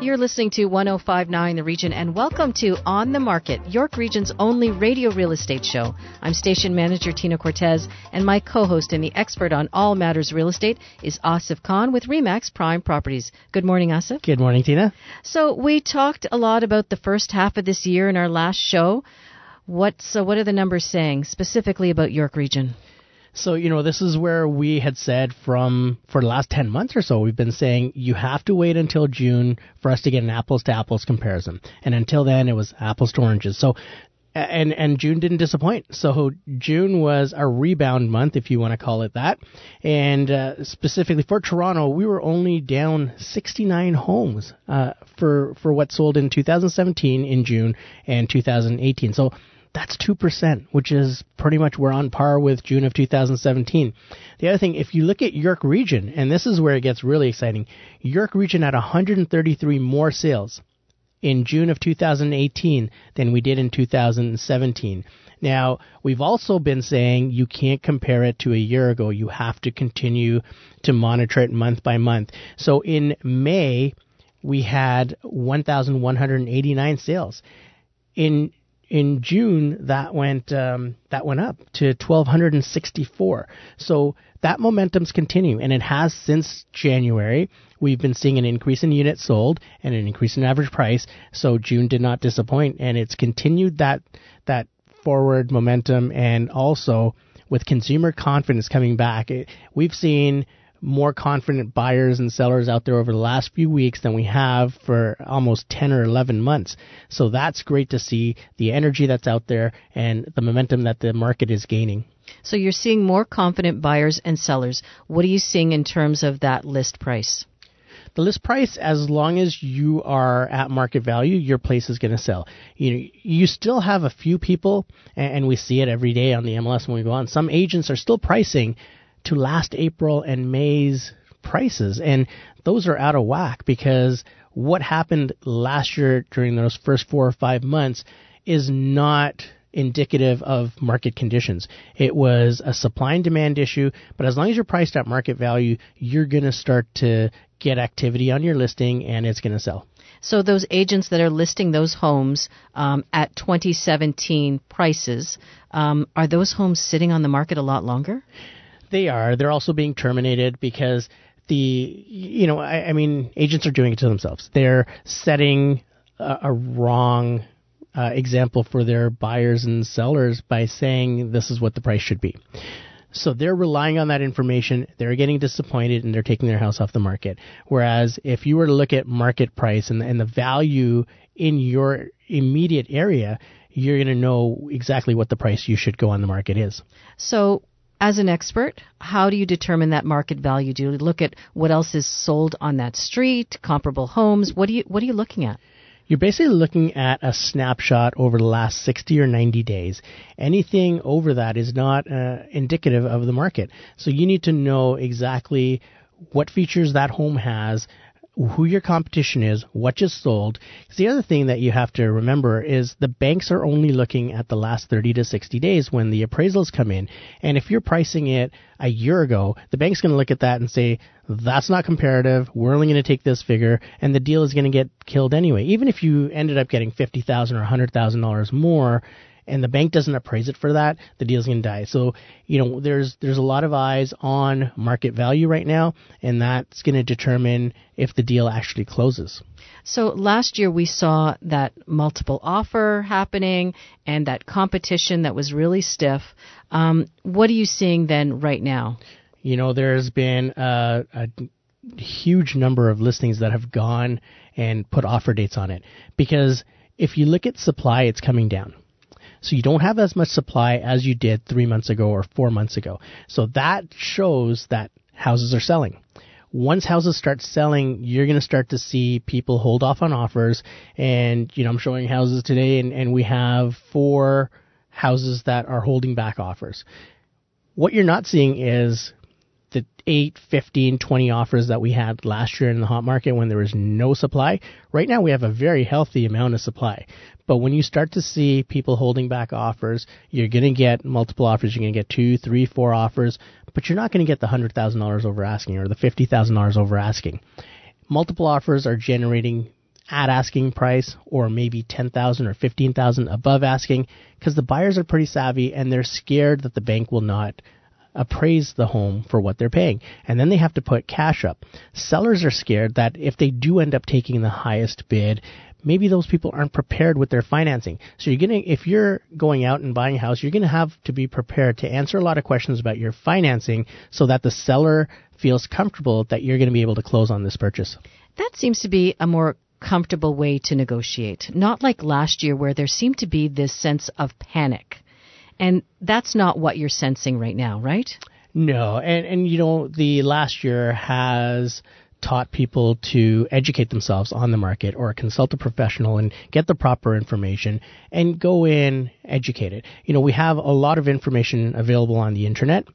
You're listening to 1059 The Region and welcome to On the Market, York Region's only radio real estate show. I'm station manager Tina Cortez and my co-host and the expert on all matters real estate is Asif Khan with Remax Prime Properties. Good morning, Asif. Good morning, Tina. So we talked a lot about the first half of this year in our last show. What so uh, what are the numbers saying specifically about York Region? So, you know, this is where we had said from for the last 10 months or so, we've been saying you have to wait until June for us to get an apples to apples comparison. And until then, it was apples to oranges. So, and and June didn't disappoint. So June was a rebound month, if you want to call it that. And uh, specifically for Toronto, we were only down 69 homes uh, for for what sold in 2017 in June and 2018. So that's 2%, which is pretty much we're on par with June of 2017. The other thing, if you look at York Region, and this is where it gets really exciting, York Region had 133 more sales in June of 2018 than we did in 2017. Now, we've also been saying you can't compare it to a year ago. You have to continue to monitor it month by month. So in May, we had 1,189 sales. In in June that went um, that went up to 1264. So that momentum's continuing, and it has since January. We've been seeing an increase in units sold and an increase in average price. So June did not disappoint, and it's continued that that forward momentum, and also with consumer confidence coming back, it, we've seen more confident buyers and sellers out there over the last few weeks than we have for almost 10 or 11 months. So that's great to see the energy that's out there and the momentum that the market is gaining. So you're seeing more confident buyers and sellers. What are you seeing in terms of that list price? the list price, as long as you are at market value, your place is going to sell. You know, you still have a few people, and we see it every day on the MLS when we go on. Some agents are still pricing to last April and May's prices. And those are out of whack because what happened last year during those first four or five months is not indicative of market conditions. It was a supply and demand issue, but as long as you're priced at market value, you're going to start to get activity on your listing and it's going to sell. So those agents that are listing those homes um, at 2017 prices, um, are those homes sitting on the market a lot longer? They are. They're also being terminated because the you know I, I mean agents are doing it to themselves. They're setting a, a wrong uh, example for their buyers and sellers by saying this is what the price should be. So they're relying on that information. They're getting disappointed and they're taking their house off the market. Whereas if you were to look at market price and, and the value in your immediate area, you're going to know exactly what the price you should go on the market is. So as an expert, how do you determine that market value? Do you look at what else is sold on that street, comparable homes? What do you what are you looking at? You're basically looking at a snapshot over the last 60 or 90 days. Anything over that is not uh, indicative of the market. So you need to know exactly what features that home has, who your competition is, what just sold. Because The other thing that you have to remember is the banks are only looking at the last 30 to 60 days when the appraisals come in. And if you're pricing it a year ago, the bank's going to look at that and say, that's not comparative. We're only going to take this figure, and the deal is going to get killed anyway. Even if you ended up getting fifty thousand or hundred thousand dollars more, and the bank doesn't appraise it for that, the deal's going to die. So, you know, there's there's a lot of eyes on market value right now, and that's going to determine if the deal actually closes. So last year we saw that multiple offer happening and that competition that was really stiff. Um, what are you seeing then right now? You know, there's been a, a huge number of listings that have gone and put offer dates on it because if you look at supply, it's coming down. So you don't have as much supply as you did three months ago or four months ago. So that shows that houses are selling. Once houses start selling, you're going to start to see people hold off on offers. And, you know, I'm showing houses today and, and we have four houses that are holding back offers. What you're not seeing is the 8, 15, 20 offers that we had last year in the hot market when there was no supply. Right now we have a very healthy amount of supply. But when you start to see people holding back offers, you're going to get multiple offers. You're going to get two, three, four offers, but you're not going to get the $100,000 over asking or the $50,000 over asking. Multiple offers are generating at asking price or maybe 10,000 or 15,000 above asking because the buyers are pretty savvy and they're scared that the bank will not appraise the home for what they're paying. And then they have to put cash up. Sellers are scared that if they do end up taking the highest bid, maybe those people aren't prepared with their financing. So you're going to, if you're going out and buying a house, you're going to have to be prepared to answer a lot of questions about your financing so that the seller feels comfortable that you're going to be able to close on this purchase. That seems to be a more comfortable way to negotiate. Not like last year where there seemed to be this sense of panic. And that's not what you're sensing right now, right? No, and and you know the last year has taught people to educate themselves on the market or consult a professional and get the proper information and go in educated. You know, we have a lot of information available on the internet,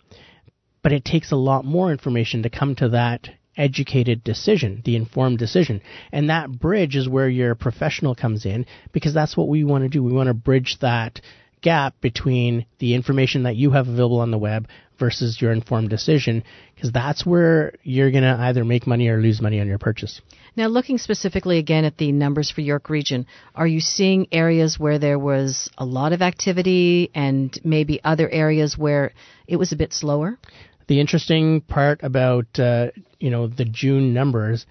but it takes a lot more information to come to that educated decision, the informed decision. And that bridge is where your professional comes in because that's what we want to do. We want to bridge that gap between the information that you have available on the web versus your informed decision because that's where you're going to either make money or lose money on your purchase. Now, looking specifically again at the numbers for York Region, are you seeing areas where there was a lot of activity and maybe other areas where it was a bit slower? The interesting part about uh, you know the June numbers,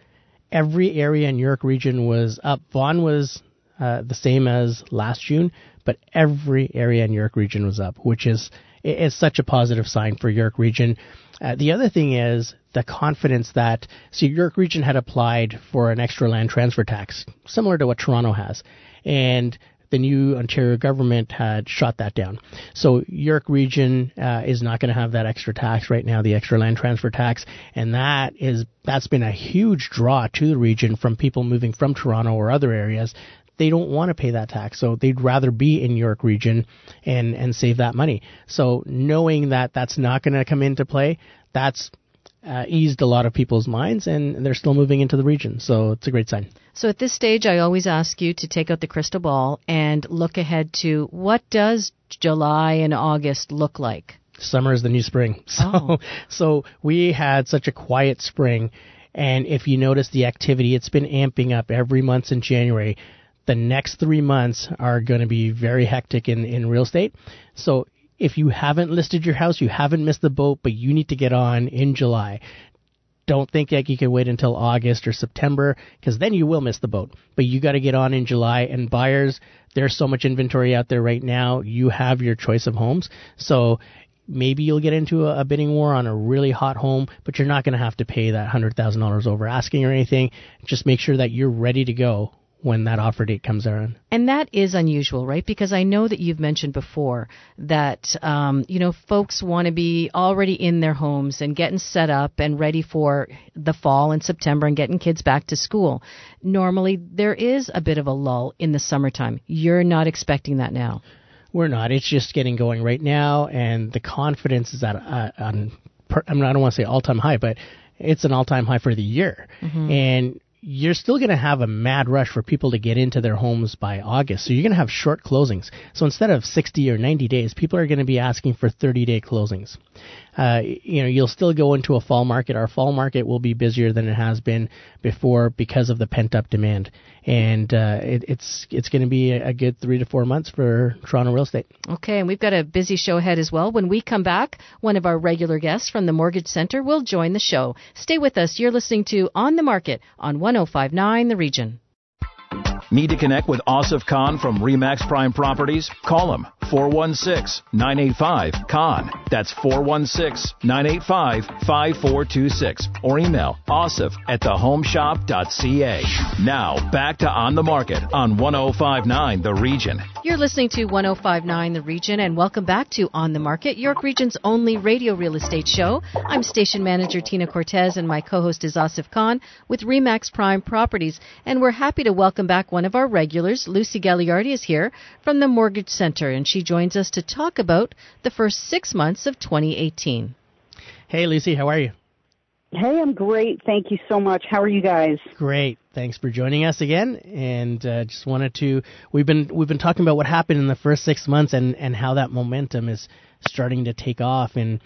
every area in York Region was up. Vaughan was uh, the same as last June, but every area in York Region was up, which is is such a positive sign for York Region. Uh, the other thing is the confidence that so York Region had applied for an extra land transfer tax, similar to what Toronto has, and the new Ontario government had shot that down. So York Region uh, is not going to have that extra tax right now, the extra land transfer tax, and that is that's been a huge draw to the region from people moving from Toronto or other areas they don't want to pay that tax. So they'd rather be in York region and, and save that money. So knowing that that's not going to come into play, that's uh, eased a lot of people's minds and they're still moving into the region. So it's a great sign. So at this stage, I always ask you to take out the crystal ball and look ahead to what does July and August look like? Summer is the new spring. So, Oh. so we had such a quiet spring. And if you notice the activity, it's been amping up every month in January the next three months are going to be very hectic in, in real estate. So if you haven't listed your house, you haven't missed the boat, but you need to get on in July. Don't think like you can wait until August or September because then you will miss the boat. But you got to get on in July. And buyers, there's so much inventory out there right now. You have your choice of homes. So maybe you'll get into a, a bidding war on a really hot home, but you're not going to have to pay that $100,000 over asking or anything. Just make sure that you're ready to go when that offer date comes around. And that is unusual, right? Because I know that you've mentioned before that um, you know folks want to be already in their homes and getting set up and ready for the fall and September and getting kids back to school. Normally, there is a bit of a lull in the summertime. You're not expecting that now. We're not. It's just getting going right now, and the confidence is at uh, on. I, mean, I don't want to say all time high, but it's an all time high for the year, mm-hmm. and you're still going to have a mad rush for people to get into their homes by August. So you're going to have short closings. So instead of 60 or 90 days, people are going to be asking for 30 day closings. Uh, you know, you'll still go into a fall market. Our fall market will be busier than it has been before because of the pent up demand, and uh, it, it's it's going to be a, good three to four months for Toronto real estate. Okay, and we've got a busy show ahead as well. When we come back, one of our regular guests from the Mortgage Center will join the show. Stay with us. You're listening to On the Market on 1059 The Region. Need to connect with Asif Khan from Remax Prime Properties? Call him 416-985-KHAN. That's 416-985-5426. Or email asif at thehomeshop.ca. Now, back to On the Market on 1059 The Region. You're listening to 1059 The Region, and welcome back to On the Market, York Region's only radio real estate show. I'm station manager Tina Cortez, and my co-host is Asif Khan with Remax Prime Properties, and we're happy to welcome back one of our regulars. Lucy Gagliardi is here from the Mortgage Center, and she joins us to talk about the first six months of 2018. Hey, Lucy, how are you? Hey, I'm great. Thank you so much. How are you guys? Great. Thanks for joining us again. And uh, just wanted to we've been we've been talking about what happened in the first six months and and how that momentum is starting to take off and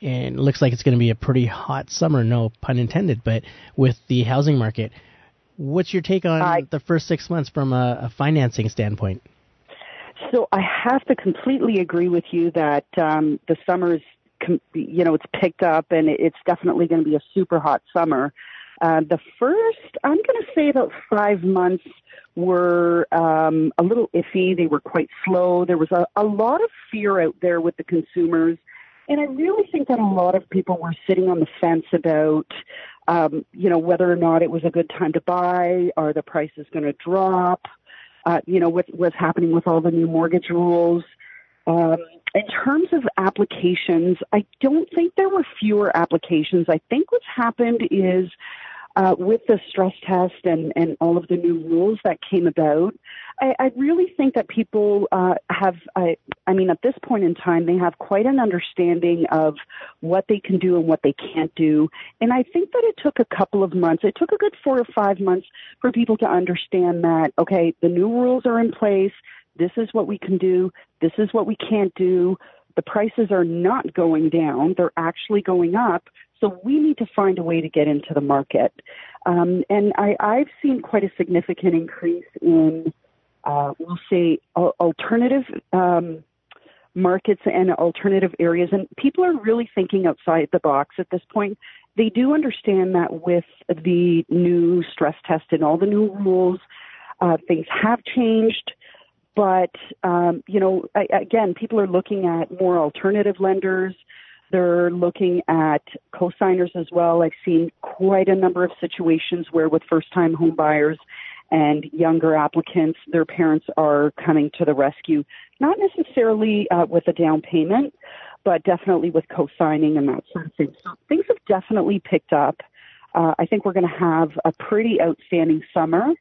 and it looks like it's going to be a pretty hot summer, no pun intended, but with the housing market. What's your take on I, the first six months from a, a financing standpoint? So I have to completely agree with you that um, the summer's you know, it's picked up and it's definitely going to be a super hot summer. Uh, the first, I'm going to say about five months were um, a little iffy. They were quite slow. There was a, a lot of fear out there with the consumers. And I really think that a lot of people were sitting on the fence about, um, you know, whether or not it was a good time to buy. Are the prices going to drop? Uh, you know, what, what's happening with all the new mortgage rules? Um, in terms of applications, I don't think there were fewer applications. I think what's happened is uh, with the stress test and, and all of the new rules that came about, I, I really think that people uh, have, I, I mean, at this point in time, they have quite an understanding of what they can do and what they can't do. And I think that it took a couple of months, it took a good four or five months for people to understand that, okay, the new rules are in place. This is what we can do. This is what we can't do. The prices are not going down. They're actually going up. So we need to find a way to get into the market. Um, and I, I've seen quite a significant increase in, uh, we'll say, alternative um, markets and alternative areas. And people are really thinking outside the box at this point. They do understand that with the new stress test and all the new rules, uh, things have changed. But, um, you know, I, again, people are looking at more alternative lenders. They're looking at cosigners as well. I've seen quite a number of situations where with first time home buyers and younger applicants, their parents are coming to the rescue, not necessarily uh, with a down payment, but definitely with co-signing and that sort of thing. So things have definitely picked up. Uh, I think we're going to have a pretty outstanding summer.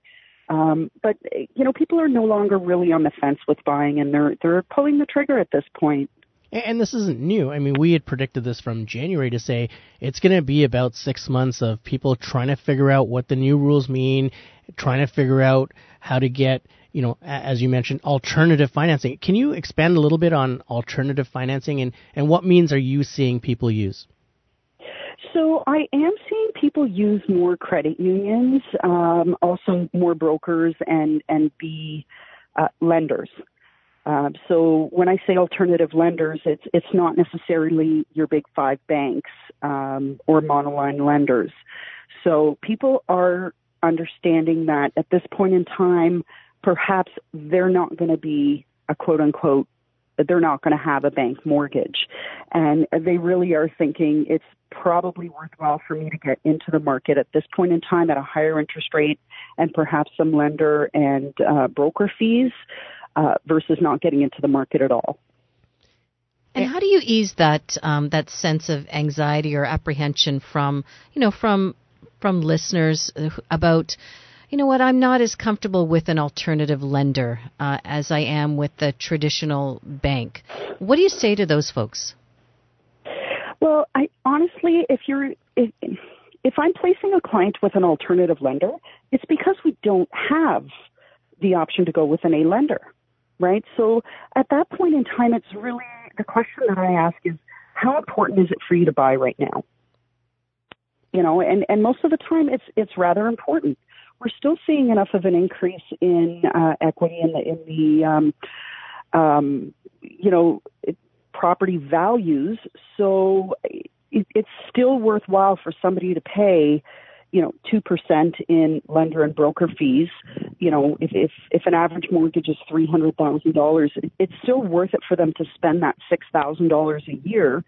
Um, but you know, people are no longer really on the fence with buying, and they're they're pulling the trigger at this point. And this isn't new. I mean, we had predicted this from January to say it's going to B about six months of people trying to figure out what the new rules mean, trying to figure out how to get, you know, as you mentioned, alternative financing. Can you expand a little bit on alternative financing and, and what means are you seeing people use? So I am seeing people use more credit unions, um, also more brokers and and be uh, lenders. Uh, so when I say alternative lenders, it's it's not necessarily your big five banks um, or monoline lenders. So people are understanding that at this point in time, perhaps they're not going to be a quote unquote they're not going to have a bank mortgage. And they really are thinking it's probably worthwhile for me to get into the market at this point in time at a higher interest rate and perhaps some lender and uh, broker fees uh, versus not getting into the market at all. And how do you ease that um, that sense of anxiety or apprehension from you know from from listeners uh, about you know what I'm not as comfortable with an alternative lender uh, as I am with the traditional bank. What do you say to those folks? Well, I honestly, if you're if, if I'm placing a client with an alternative lender, it's because we don't have the option to go with an A lender, right? So at that point in time, it's really the question that I ask is, how important is it for you to buy right now? You know, and and most of the time, it's it's rather important. We're still seeing enough of an increase in uh, equity in the in the um, um, you know property values. So it, it's still worthwhile for somebody to pay, you know, two percent in lender and broker fees. You know, if if if an average mortgage is three hundred thousand dollars, it's still worth it for them to spend that six thousand dollars a year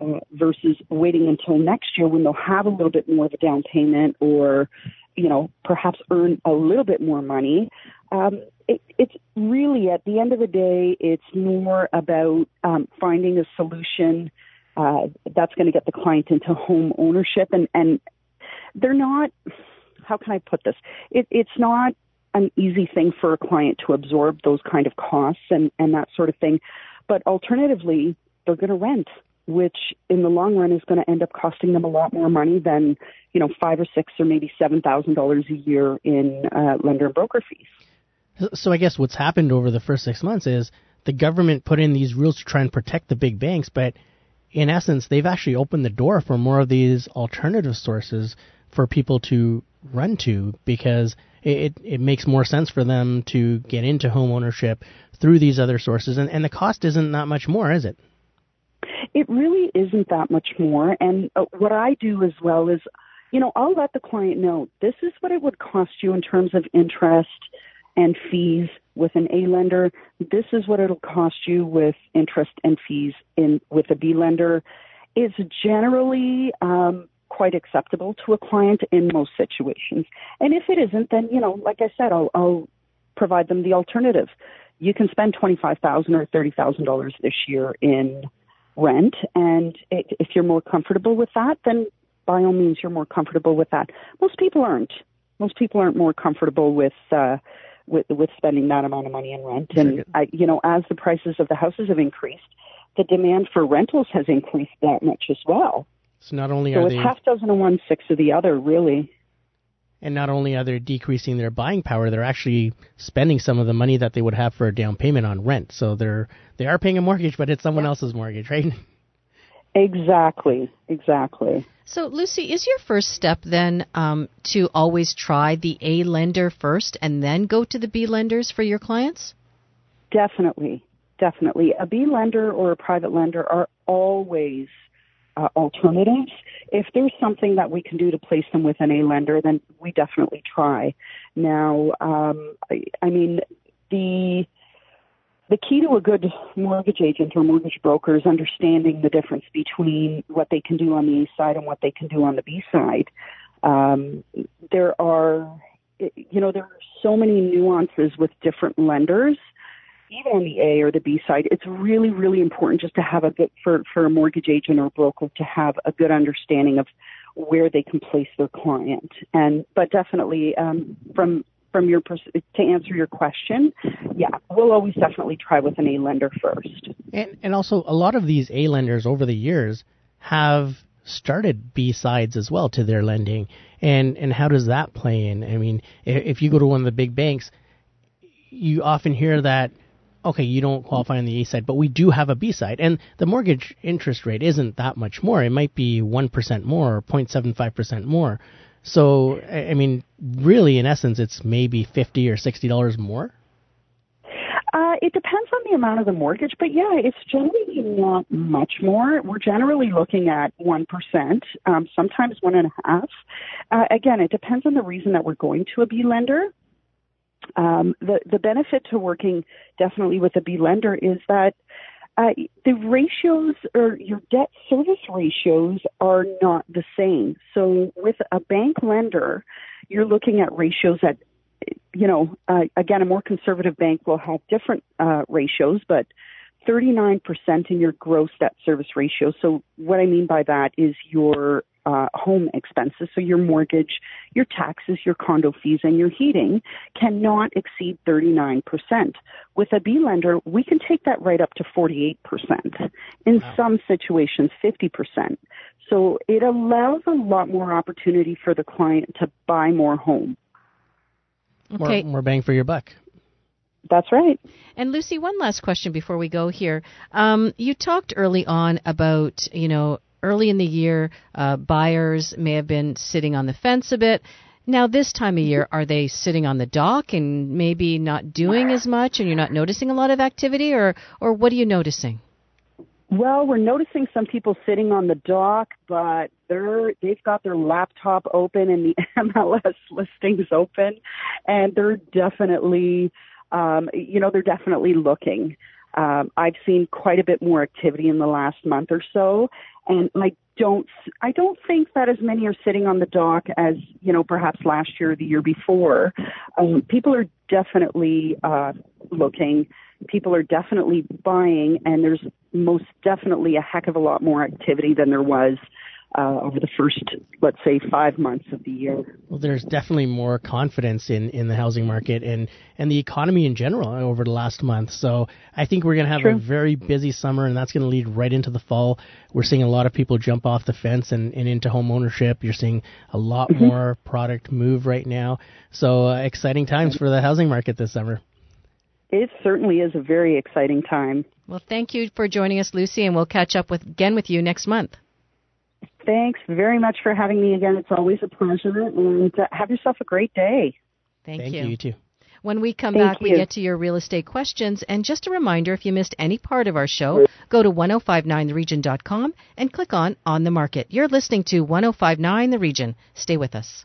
uh, versus waiting until next year when they'll have a little bit more of a down payment or you know, perhaps earn a little bit more money. Um, it, it's really at the end of the day, it's more about um, finding a solution uh, that's going to get the client into home ownership, and and they're not. How can I put this? It, it's not an easy thing for a client to absorb those kind of costs and and that sort of thing, but alternatively, they're going to rent which in the long run is going to end up costing them a lot more money than you know five or six or maybe seven thousand dollars a year in uh, lender and broker fees. So I guess what's happened over the first six months is the government put in these rules to try and protect the big banks, but in essence, they've actually opened the door for more of these alternative sources for people to run to because it, it makes more sense for them to get into home ownership through these other sources, and, and the cost isn't that much more, is it? It really isn't that much more. And uh, what I do as well is, you know, I'll let the client know this is what it would cost you in terms of interest and fees with an A lender. This is what it'll cost you with interest and fees in with a B lender. It's generally um, quite acceptable to a client in most situations. And if it isn't, then you know, like I said, I'll, I'll provide them the alternative. You can spend twenty five thousand or thirty thousand dollars this year in rent, and it, if you're more comfortable with that, then by all means, you're more comfortable with that. Most people aren't. Most people aren't more comfortable with. Uh, with with spending that amount of money in rent. And I, you know, as the prices of the houses have increased, the demand for rentals has increased that much as well. So not only so are it's they half dozen of one, six of the other, really. and not only are they decreasing their buying power, they're actually spending some of the money that they would have for a down payment on rent. So they're they are paying a mortgage, but it's someone else's mortgage, right? Exactly, exactly. So, Lucy, is your first step then um, to always try the A lender first and then go to the B lenders for your clients? Definitely, definitely. A B lender or a private lender are always uh, alternatives. If there's something that we can do to place them with an A lender, then we definitely try. Now, um, I, I mean, the the key to a good mortgage agent or mortgage broker is understanding the difference between what they can do on the A side and what they can do on the B side. Um, there are, you know, there are so many nuances with different lenders, even on the A or the B side. It's really, really important just to have a good for for a mortgage agent or broker to have a good understanding of where they can place their client. And but definitely um, from from your to answer your question, yeah, we'll always definitely try with an A lender first. And and also a lot of these A lenders over the years have started B sides as well to their lending. And and how does that play in? I mean, if you go to one of the big banks, you often hear that okay, you don't qualify on the A side, but we do have a B side. And the mortgage interest rate isn't that much more. It might be 1% more or 0.75% more. So, I mean, really, in essence, it's maybe 50 or $60 more. Uh, it depends on the amount of the mortgage, but yeah, it's generally not much more. We're generally looking at 1%, um, sometimes one and a half. Uh, again, it depends on the reason that we're going to a B lender. Um, the, the benefit to working definitely with a B lender is that uh, the ratios or your debt service ratios are not the same. So with a bank lender, you're looking at ratios that, you know, uh, again, a more conservative bank will have different uh, ratios, but 39% in your gross debt service ratio. So what I mean by that is your uh, home expenses, so your mortgage, your taxes, your condo fees, and your heating cannot exceed 39%. With a B lender, we can take that right up to 48%. In wow. some situations, 50%. So it allows a lot more opportunity for the client to buy more home. Okay. More, more bang for your buck. That's right. And Lucy, one last question before we go here. Um, you talked early on about, you know, early in the year, uh, buyers may have been sitting on the fence a bit. Now, this time of year, are they sitting on the dock and maybe not doing as much, and you're not noticing a lot of activity, or or what are you noticing? Well, we're noticing some people sitting on the dock, but they're they've got their laptop open and the MLS listings open, and they're definitely, um, you know, they're definitely looking. Um, I've seen quite a bit more activity in the last month or so, and I don't I don't think that as many are sitting on the dock as you know perhaps last year or the year before. Um, people are definitely uh, looking people are definitely buying, and there's most definitely a heck of a lot more activity than there was uh, over the first, let's say, five months of the year. Well, there's definitely more confidence in, in the housing market and, and the economy in general over the last month. So I think we're going to have True. a very busy summer, and that's going to lead right into the fall. We're seeing a lot of people jump off the fence and, and into home ownership. You're seeing a lot Mm-hmm. more product move right now. So uh, exciting times for the housing market this summer. It certainly is a very exciting time. Well, thank you for joining us, Lucy, and we'll catch up with again with you next month. Thanks very much for having me again. It's always a pleasure, and uh, have yourself a great day. Thank, Thank you. You too. When we come Thank back, we get to your real estate questions. And just a reminder if you missed any part of our show, go to 1059theregion.com and click on On the Market. You're listening to 1059 The Region. Stay with us.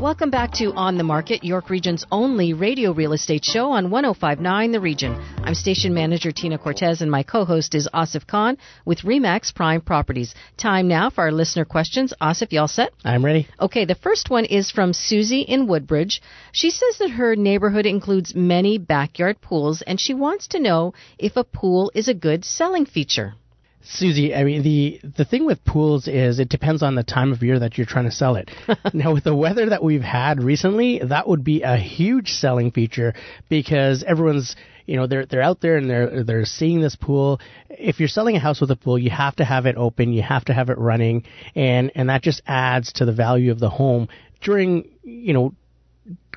Welcome back to On the Market, York Region's only radio real estate show on 1059 The Region. I'm station manager Tina Cortez and my co-host is Asif Khan with Remax Prime Properties. Time now for our listener questions. Asif, you all set? I'm ready. Okay, the first one is from Susie in Woodbridge. She says that her neighborhood includes many backyard pools and she wants to know if a pool is a good selling feature. Susie, I mean the the thing with pools is it depends on the time of year that you're trying to sell it. now with the weather that we've had recently, that would be a huge selling feature because everyone's you know they're they're out there and they're they're seeing this pool. If you're selling a house with a pool, you have to have it open, you have to have it running, and and that just adds to the value of the home during you know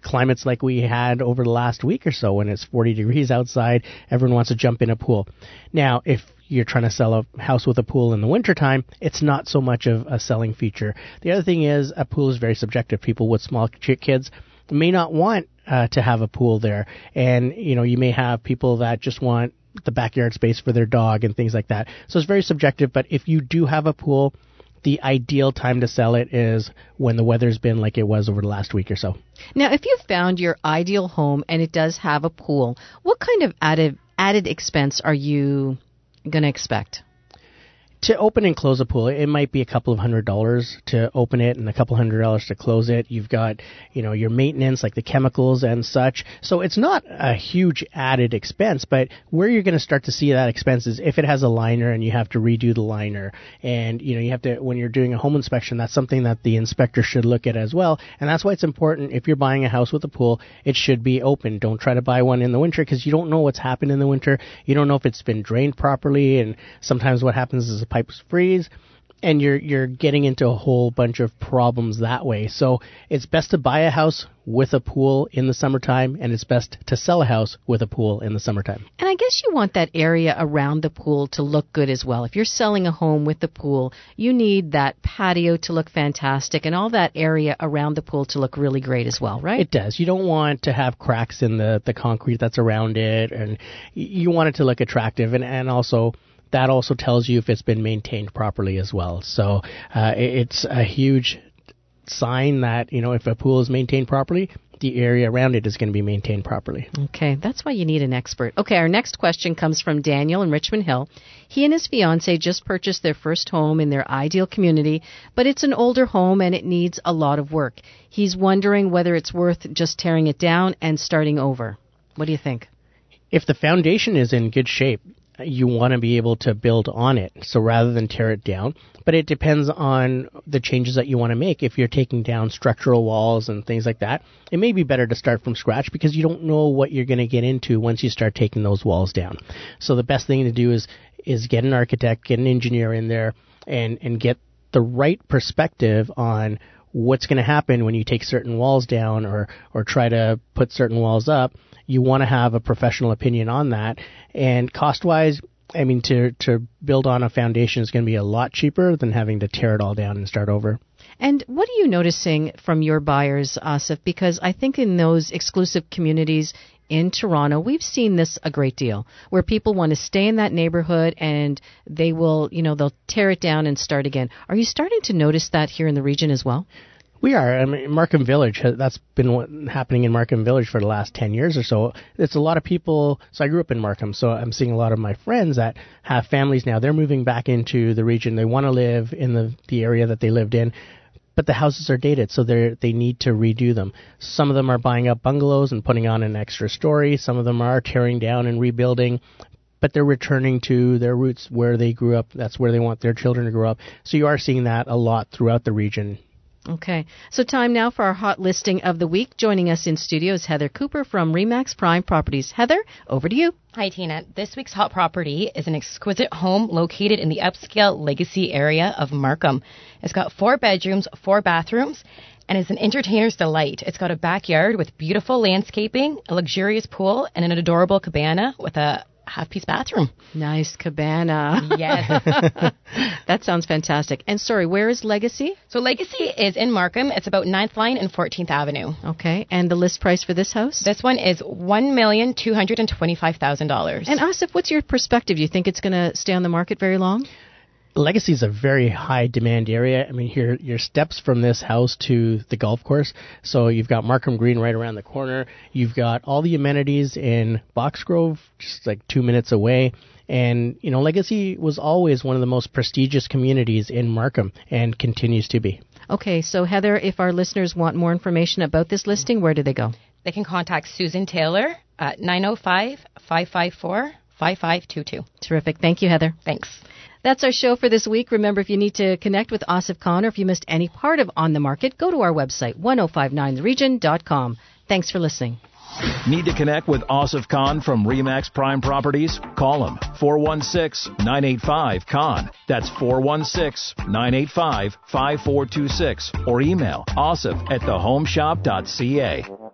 climates like we had over the last week or so when it's 40 degrees outside, everyone wants to jump in a pool. Now, if you're trying to sell a house with a pool in the wintertime, it's not so much of a selling feature. The other thing is a pool is very subjective. People with small kids may not want uh, to have a pool there. And, you know, you may have people that just want the backyard space for their dog and things like that. So it's very subjective, but if you do have a pool, the ideal time to sell it is when the weather's been like it was over the last week or so. Now, if you've found your ideal home and it does have a pool, what kind of added added expense are you going to expect? To open and close a pool, it might be a couple of hundred dollars to open it and a couple hundred dollars to close it. You've got, you know, your maintenance like the chemicals and such. So it's not a huge added expense, but where you're going to start to see that expense is if it has a liner and you have to redo the liner and, you know, you have to, when you're doing a home inspection, that's something that the inspector should look at as well. And that's why it's important if you're buying a house with a pool, it should be open. Don't try to buy one in the winter because you don't know what's happened in the winter. You don't know if it's been drained properly and sometimes what happens is pipes freeze and you're you're getting into a whole bunch of problems that way. So it's best to buy a house with a pool in the summertime and it's best to sell a house with a pool in the summertime. And I guess you want that area around the pool to look good as well. If you're selling a home with the pool, you need that patio to look fantastic and all that area around the pool to look really great as well, right? It does. You don't want to have cracks in the, the concrete that's around it and you want it to look attractive and, and also that also tells you if it's been maintained properly as well. So uh, it's a huge sign that you know if a pool is maintained properly, the area around it is going to be maintained properly. Okay, that's why you need an expert. Okay, our next question comes from Daniel in Richmond Hill. He and his fiance just purchased their first home in their ideal community, but it's an older home and it needs a lot of work. He's wondering whether it's worth just tearing it down and starting over. What do you think? If the foundation is in good shape, you want to be able to build on it. So rather than tear it down, but it depends on the changes that you want to make. If you're taking down structural walls and things like that, it may be better to start from scratch because you don't know what you're going to get into once you start taking those walls down. So the best thing to do is is get an architect, get an engineer in there and and get the right perspective on what's going to happen when you take certain walls down or or try to put certain walls up. You want to have a professional opinion on that. And cost wise i mean to to build on a foundation is going to be a lot cheaper than having to tear it all down and start over And what are you noticing from your buyers, Asif? Because I think in those exclusive communities in Toronto, we've seen this a great deal, where people want to stay in that neighborhood and they will, you know, they'll tear it down and start again. Are you starting to notice that here in the region as well? We are. I mean, Markham Village, that's been what, happening in Markham Village for the last 10 years or so. It's a lot of people. So I grew up in Markham, so I'm seeing a lot of my friends that have families now. They're moving back into the region. They want to live in the, the area that they lived in but the houses are dated, so they they need to redo them. Some of them are buying up bungalows and putting on an extra story. Some of them are tearing down and rebuilding, but they're returning to their roots where they grew up. That's where they want their children to grow up. So you are seeing that a lot throughout the region Okay. So time now for our hot listing of the week. Joining us in studio is Heather Cooper from Remax Prime Properties. Heather, over to you. Hi, Tina. This week's hot property is an exquisite home located in the upscale Legacy area of Markham. It's got four bedrooms, four bathrooms, and is an entertainer's delight. It's got a backyard with beautiful landscaping, a luxurious pool, and an adorable cabana with a half piece bathroom. Nice cabana. Yes. that sounds fantastic. And sorry, where is Legacy? So Legacy is in Markham. It's about 9th Line and 14th Avenue. Okay. And the list price for this house? This one is $1,225,000. And Asif, what's your perspective? Do you think it's going to stay on the market very long? Legacy is a very high demand area. I mean, here your steps from this house to the golf course. So you've got Markham Green right around the corner. You've got all the amenities in Boxgrove, just like two minutes away. And you know, Legacy was always one of the most prestigious communities in Markham, and continues to be. Okay, so Heather, if our listeners want more information about this listing, where do they go? They can contact Susan Taylor at 905 554 5522. Terrific. Thank you, Heather. Thanks. That's our show for this week. Remember, if you need to connect with Asif Khan or if you missed any part of On the Market, go to our website, 1059theregion.com. Thanks for listening. Need to connect with Asif Khan from Remax Prime Properties? Call him 416-985-KHAN. That's 416-985-5426 or email asif at thehomeshop.ca.